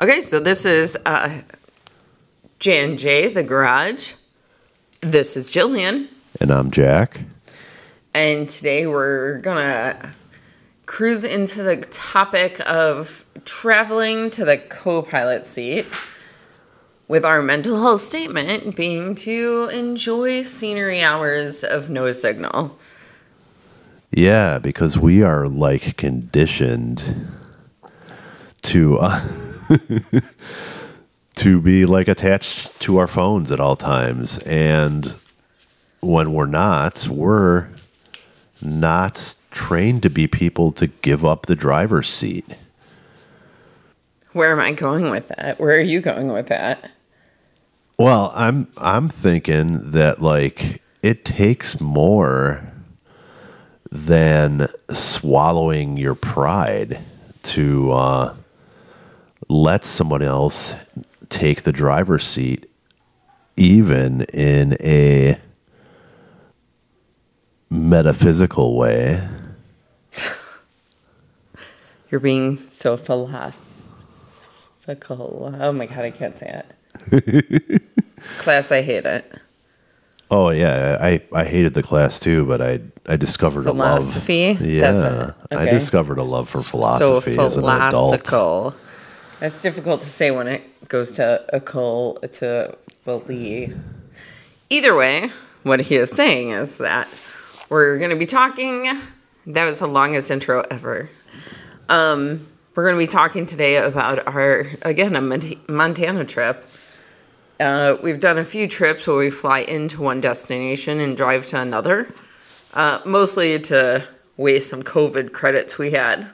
Okay, so this is uh, Jan J, the garage. This is Jillian. And I'm Jack. And today we're gonna cruise into the topic of traveling to the co pilot seat with our mental health statement being to enjoy scenery hours of no signal. Yeah, because we are like conditioned to uh, to be like attached to our phones at all times and when we're not, we're not trained to be people to give up the driver's seat. Where am I going with that? Where are you going with that? Well, I'm I'm thinking that like it takes more than swallowing your pride to uh, let someone else take the driver's seat, even in a metaphysical way. You're being so philosophical. Oh my god, I can't say it. Class, I hate it. Oh yeah, I I hated the class too, but I I discovered philosophy. a love. Philosophy. Yeah, That's it. I discovered a love for philosophy so as an adult. That's difficult to say when it goes to a cul to believe. Either way, what he is saying is that we're going to be talking. That was the longest intro ever. Um, we're going to be talking today about our again a Montana trip. Uh, we've done a few trips where we fly into one destination and drive to another, uh, mostly to waste some COVID credits we had.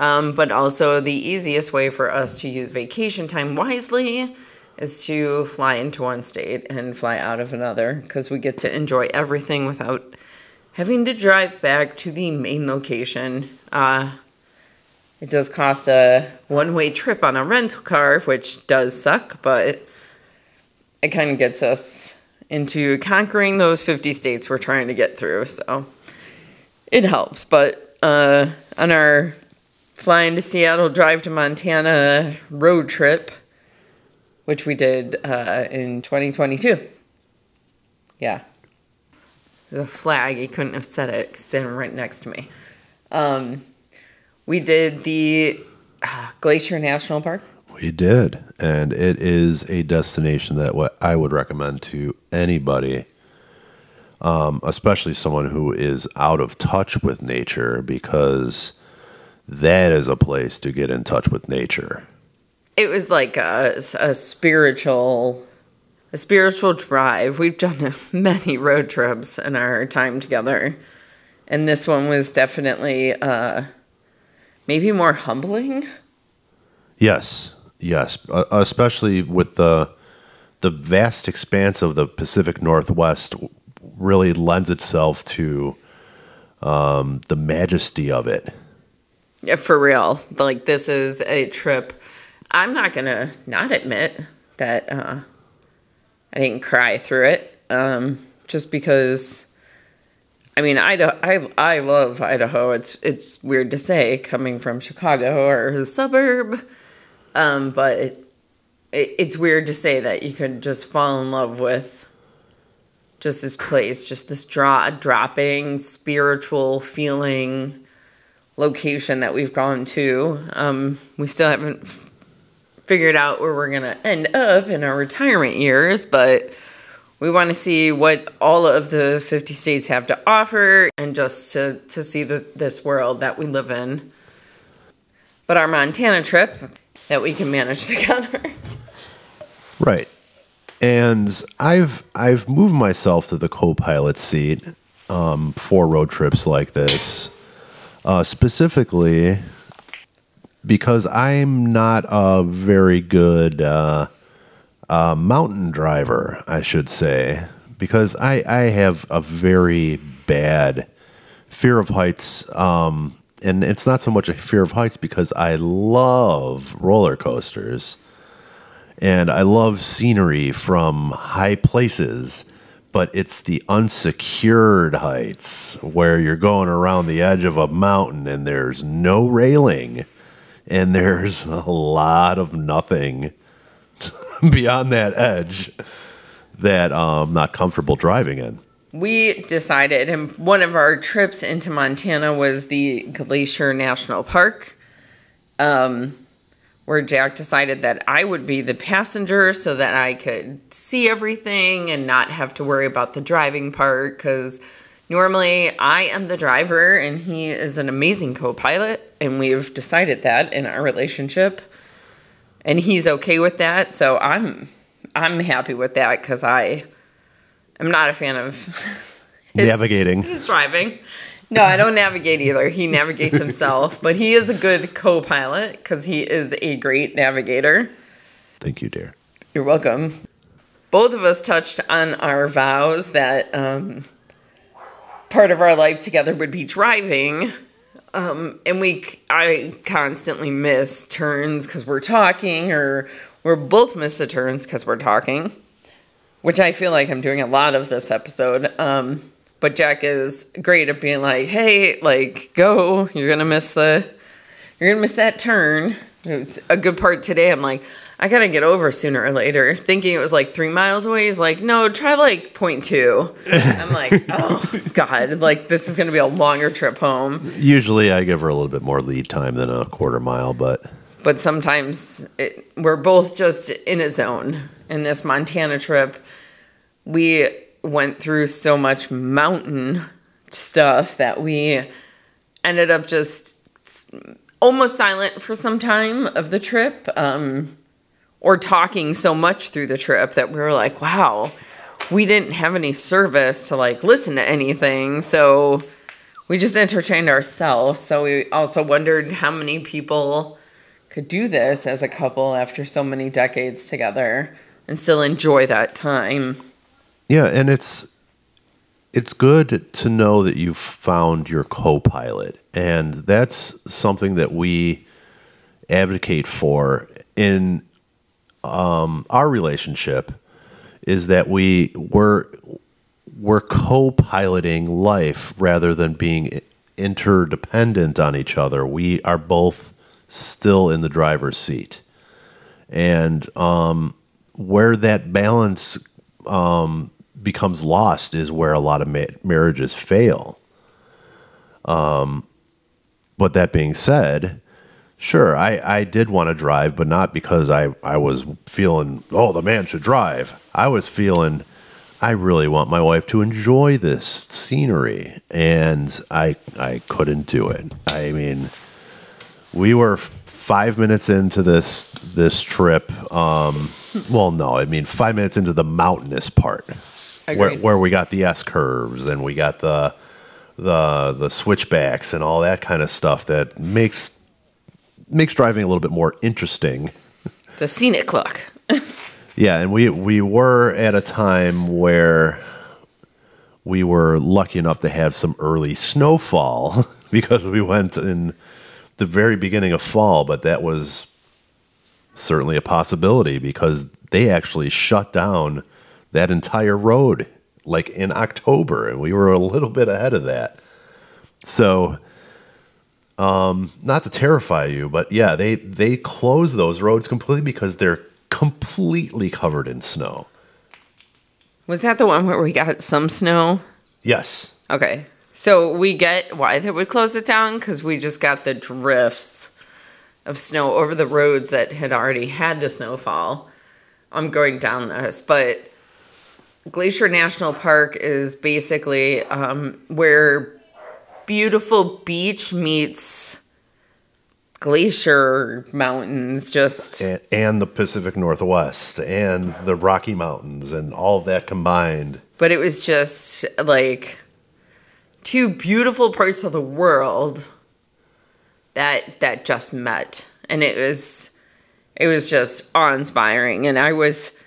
Um, but also, the easiest way for us to use vacation time wisely is to fly into one state and fly out of another because we get to enjoy everything without having to drive back to the main location. Uh, it does cost a one way trip on a rental car, which does suck, but it kind of gets us into conquering those 50 states we're trying to get through. So it helps. But uh, on our flying to Seattle, drive to Montana road trip, which we did uh, in 2022. Yeah. The flag, he couldn't have said it sitting right next to me. Um, we did the uh, Glacier National Park. We did, and it is a destination that what I would recommend to anybody, um, especially someone who is out of touch with nature, because that is a place to get in touch with nature. it was like a, a spiritual a spiritual drive we've done many road trips in our time together and this one was definitely uh maybe more humbling Yes, yes, uh, especially with the the vast expanse of the Pacific Northwest, really lends itself to um, the majesty of it. For real like this is a trip i'm not gonna not admit that uh i didn't cry through it um just because I mean, Idaho, I I love Idaho. It's it's weird to say coming from Chicago or a suburb, um, but it, it's weird to say that you could just fall in love with just this place, just this draw dropping spiritual feeling location that we've gone to. Um, we still haven't f- figured out where we're gonna end up in our retirement years, but we want to see what all of the 50 states have to offer and just to, to see the, this world that we live in. But our Montana trip that we can manage together. Right. And I've I've moved myself to the co-pilot seat um, for road trips like this, uh, specifically because I'm not a very good uh, uh, mountain driver, I should say, because I I have a very bad fear of heights. Um, and it's not so much a fear of heights because I love roller coasters and I love scenery from high places, but it's the unsecured heights where you're going around the edge of a mountain and there's no railing and there's a lot of nothing beyond that edge that I'm not comfortable driving in. We decided, and one of our trips into Montana was the Glacier National Park, um, where Jack decided that I would be the passenger so that I could see everything and not have to worry about the driving part. Because normally I am the driver and he is an amazing co pilot, and we've decided that in our relationship. And he's okay with that, so I'm I'm happy with that because I am not a fan of his, Navigating. His driving. No, I don't navigate either. He navigates himself, but he is a good co-pilot because he is a great navigator. Thank you, dear. You're welcome. Both of us touched on our vows that um, part of our life together would be driving. Um, and we, I constantly miss turns because we're talking, or we're both miss the turns because we're talking, which I feel like I'm doing a lot of this episode. Um, but Jack is great at being like, "Hey, like, go! You're gonna miss the, you're gonna miss that turn." It was a good part today. I'm like, I gotta get over sooner or later. Thinking it was like three miles away. He's like, no, try like point two. I'm like, oh god, like this is gonna be a longer trip home. Usually I give her a little bit more lead time than a quarter mile, but But sometimes it, we're both just in a zone. In this Montana trip, we went through so much mountain stuff that we ended up just almost silent for some time of the trip um, or talking so much through the trip that we were like wow we didn't have any service to like listen to anything. So we just entertained ourselves. So we also wondered how many people could do this as a couple after so many decades together and still enjoy that time yeah, and it's it's good to know that you've found your co-pilot, and that's something that we advocate for in um, our relationship. Is that we we're we're co-piloting life rather than being interdependent on each other. We are both still in the driver's seat, and um, where that balance um, becomes lost is where a lot of ma- marriages fail. Um, but that being said, sure, I, I did want to drive, but not because I, I was feeling, oh, the man should drive. I was feeling, I really want my wife to enjoy this scenery. And I, I couldn't do it. I mean, we were five minutes into this this trip. Um, well, no, I mean five minutes into the mountainous part, where, where we got the S curves and we got the the the switchbacks and all that kind of stuff that makes makes driving a little bit more interesting. the scenic look Yeah, and we we were at a time where we were lucky enough to have some early snowfall because we went in the very beginning of fall, but that was certainly a possibility because they actually shut down that entire road like in October and we were a little bit ahead of that. So um not to terrify you, but yeah, they they close those roads completely because they're completely covered in snow. was that the one where we got some snow Yes. Okay. So we get why they would close it down because we just got the drifts of snow over the roads that had already had the snowfall. I'm going down this, but Glacier National Park is basically um, where beautiful beach meets glacier mountains. Just And, and the Pacific Northwest and the Rocky Mountains and all of that combined. but it was just like two beautiful parts of the world that that just met and it was it was just awe-inspiring and i was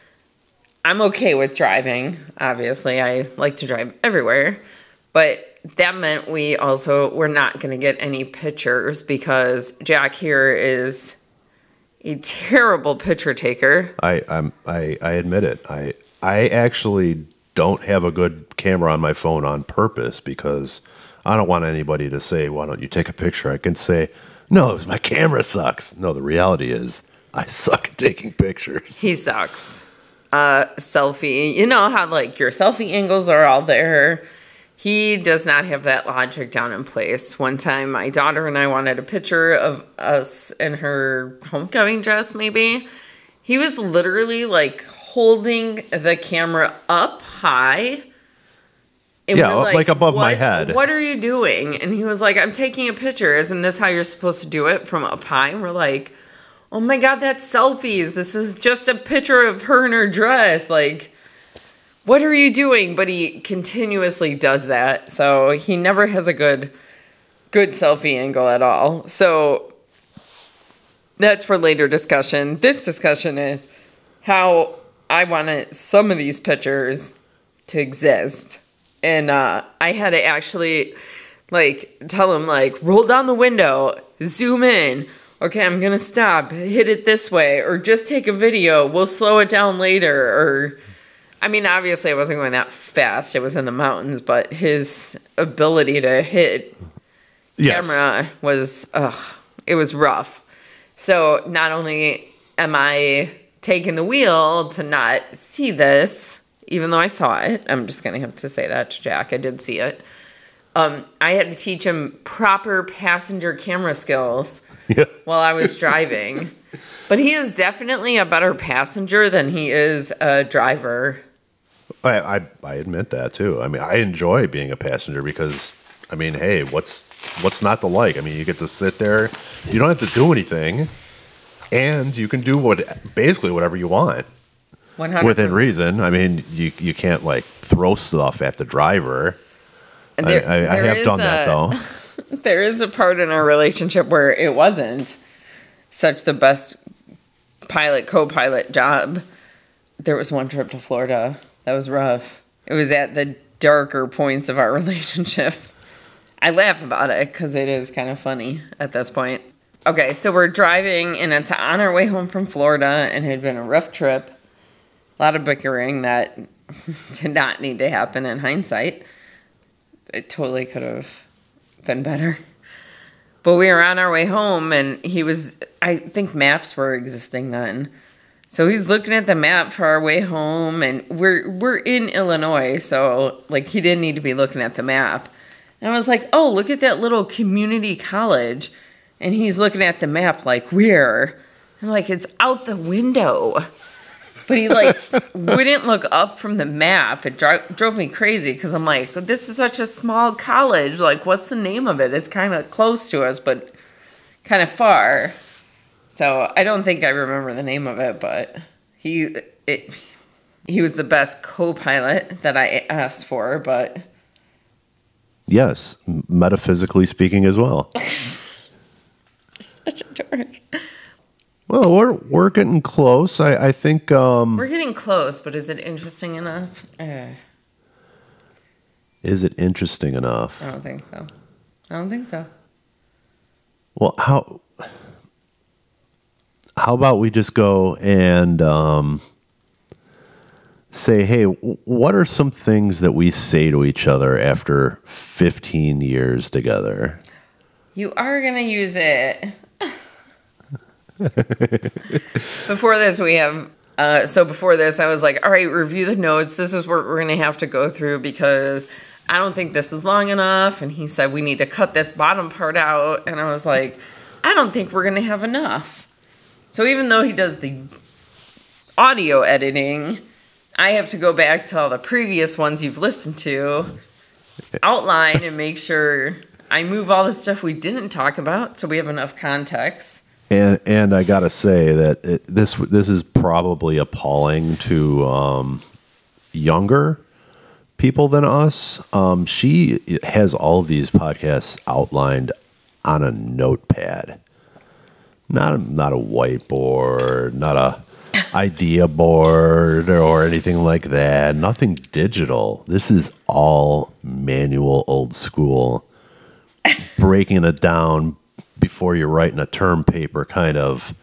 i'm okay with driving obviously i like to drive everywhere but that meant we also were not going to get any pictures because jack here is a terrible picture taker I I'm, I I admit it. I I actually don't have a good camera on my phone on purpose because I don't want anybody to say, "Why don't you take a picture?" I can say, No, my camera sucks. No, the reality is I suck at taking pictures. He sucks. Uh, selfie. You know how like your selfie angles are all there. He does not have that logic down in place. One time, my daughter and I wanted a picture of us in her homecoming dress, maybe. He was literally like holding the camera up high. And Yeah, we're like above my head." What are you doing? And he was like, I'm taking a picture. Isn't this how you're supposed to do it from up high? And we're like, oh my God, that's selfies. This is just a picture of her in her dress. Like, what are you doing? But he continuously does that. So he never has a good good selfie angle at all. So that's for later discussion. This discussion is how I wanted some of these pictures to exist. And uh, I had to actually like tell him like roll down the window, zoom in. Okay, I'm gonna stop, hit it this way, or just take a video. We'll slow it down later. Or, I mean, obviously I wasn't going that fast. It was in the mountains, but his ability to hit Yes. camera was ugh, it was rough. So not only am I taking the wheel to not see this, even though I saw it, I'm just gonna have to say that to Jack. I did see it. Um, I had to teach him proper passenger camera skills Yeah. while I was driving. but he is definitely a better passenger than he is a driver. I, I I admit that too. I mean, I enjoy being a passenger because I mean, hey, what's what's not to like? I mean, you get to sit there, you don't have to do anything, and you can do what basically whatever you want 100 within reason. I mean, you you can't like throw stuff at the driver. I, There- I, I there have done that though. there is a part in our relationship where it wasn't such the best pilot co-pilot job. There was one trip to florida that was rough. It was at the darker points of our relationship. I laugh about it because it is kind of funny at this point. Okay so we're driving and it's on our way home from florida and it had been a rough trip. A lot of bickering that did not need to happen in hindsight it totally could have been better. But we were on our way home, and he was, I think maps were existing then. So he's looking at the map for our way home, and we're we're in Illinois, so like he didn't need to be looking at the map. And I was like, "Oh, look at that little community college," and he's looking at the map like, "Where?" I'm like, "It's out the window." But he like wouldn't look up from the map. It dro- drove me crazy because I'm like, this is such a small college. Like, what's the name of it? It's kind of close to us, but kind of far. So I don't think I remember the name of it, but he it he was the best co-pilot that I asked for. But Yes, metaphysically speaking as well. such a dork. Well, we're we're getting close. I I think um, We're getting close, but is it interesting enough? Uh, is it interesting enough? I don't think so. I don't think so. Well, how how about we just go and um, say, hey, what are some things that we say to each other after 15 years together? You are gonna use it. before this, we have. Uh, so before this, I was like, "All right, review the notes. This is what we're gonna have to go through because I don't think this is long enough." And he said we need to cut this bottom part out, and I was like, "I don't think we're gonna have enough." So even though he does the audio editing, I have to go back to all the previous ones you've listened to, outline, and make sure I move all the stuff we didn't talk about so we have enough context. And and I gotta say that it, this this is probably appalling to um, younger people than us. Um, she has all of these podcasts outlined on a notepad, not a, not a whiteboard, not a idea board or anything like that. Nothing digital. This is all manual, old school, breaking it down before you're writing a term paper kind of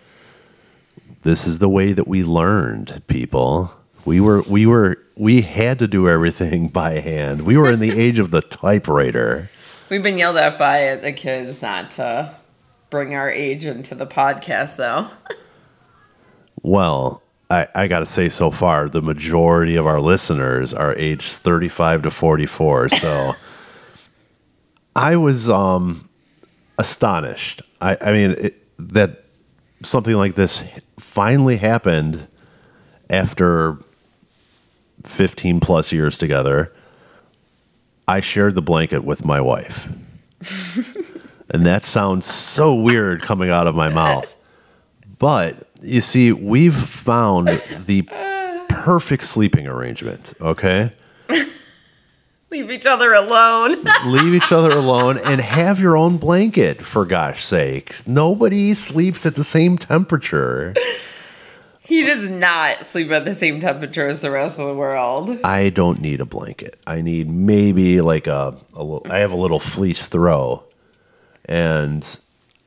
this is the way that we learned people we were we were we had to do everything by hand we were in the age of the typewriter We've been yelled at by the kids not to bring our age into the podcast, though. Well, I, I got to say, so far, the majority of our listeners are aged 35 to 44. So I was um, astonished. I, I mean, it, that something like this finally happened after 15 plus years together. I shared the blanket with my wife. and that sounds so weird coming out of my mouth. But you see, we've found the perfect sleeping arrangement, okay? Leave each other alone. Leave each other alone and have your own blanket, for gosh sakes. Nobody sleeps at the same temperature. he does not sleep at the same temperature as the rest of the world. I don't need a blanket. I need maybe like a, a little, I have a little fleece throw. And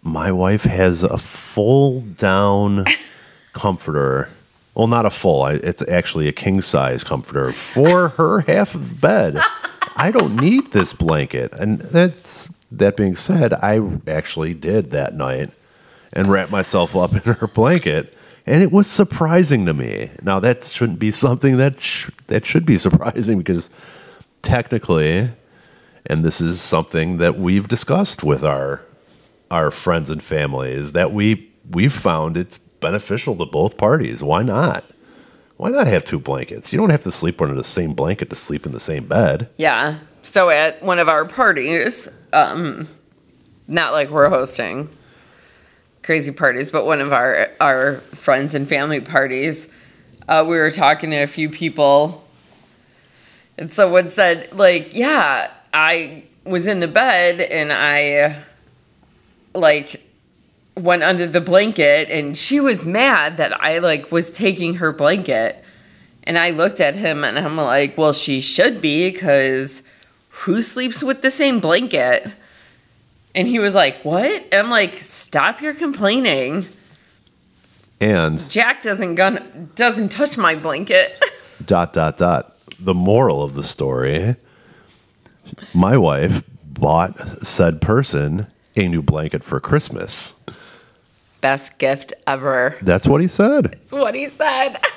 my wife has a full down comforter. Well, not a full. It's actually a king size comforter for her half of the bed. I don't need this blanket. And that's that being said, I actually did that night and wrapped myself up in her blanket, and it was surprising to me. Now that shouldn't be something that sh- that should be surprising because technically, and this is something that we've discussed with our our friends and family is that we we've found it's beneficial to both parties. Why not? Why not have two blankets? You don't have to sleep under the same blanket to sleep in the same bed. Yeah. So at one of our parties, um, not like we're hosting crazy parties, but one of our our friends and family parties, uh, we were talking to a few people, and someone said, like, yeah, I was in the bed and I like went under the blanket and she was mad that I like was taking her blanket. And I looked at him and I'm like, well, she should be because who sleeps with the same blanket? And he was like, what? And I'm like, stop your complaining. And Jack doesn't gun doesn't touch my blanket. dot dot dot. The moral of the story: my wife bought said person a new blanket for Christmas. Best gift ever. That's what he said. That's what he said.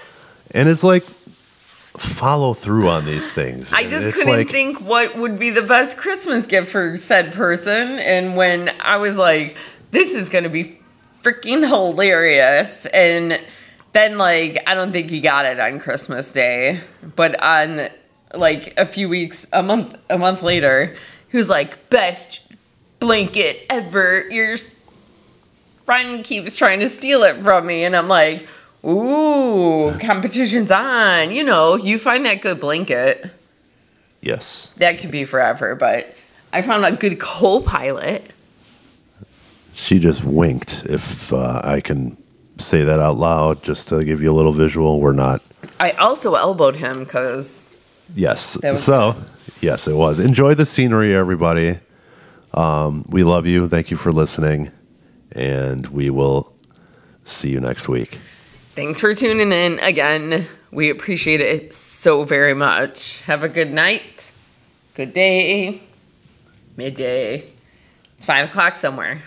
And it's like follow through on these things. I just couldn't like, think what would be the best Christmas gift for said person. And when I was like, this is going to be freaking hilarious. And then, like, I don't think he got it on Christmas Day, but on like a few weeks, a month, a month later, he was like, best blanket ever. You're your friend keeps trying to steal it from me. And I'm like, ooh, competition's on. You know, you find that good blanket Yes. that could be forever, but I found a good co-pilot. She just winked. If uh, I can say that out loud, just to give you a little visual, we're not. I also elbowed him because Yes. So, yes, it was. Enjoy the scenery, everybody. Um, we love you. Thank you for listening. And we will see you next week. thanks for tuning in again. We appreciate it so very much. Have a good night, good day, midday. It's five o'clock somewhere.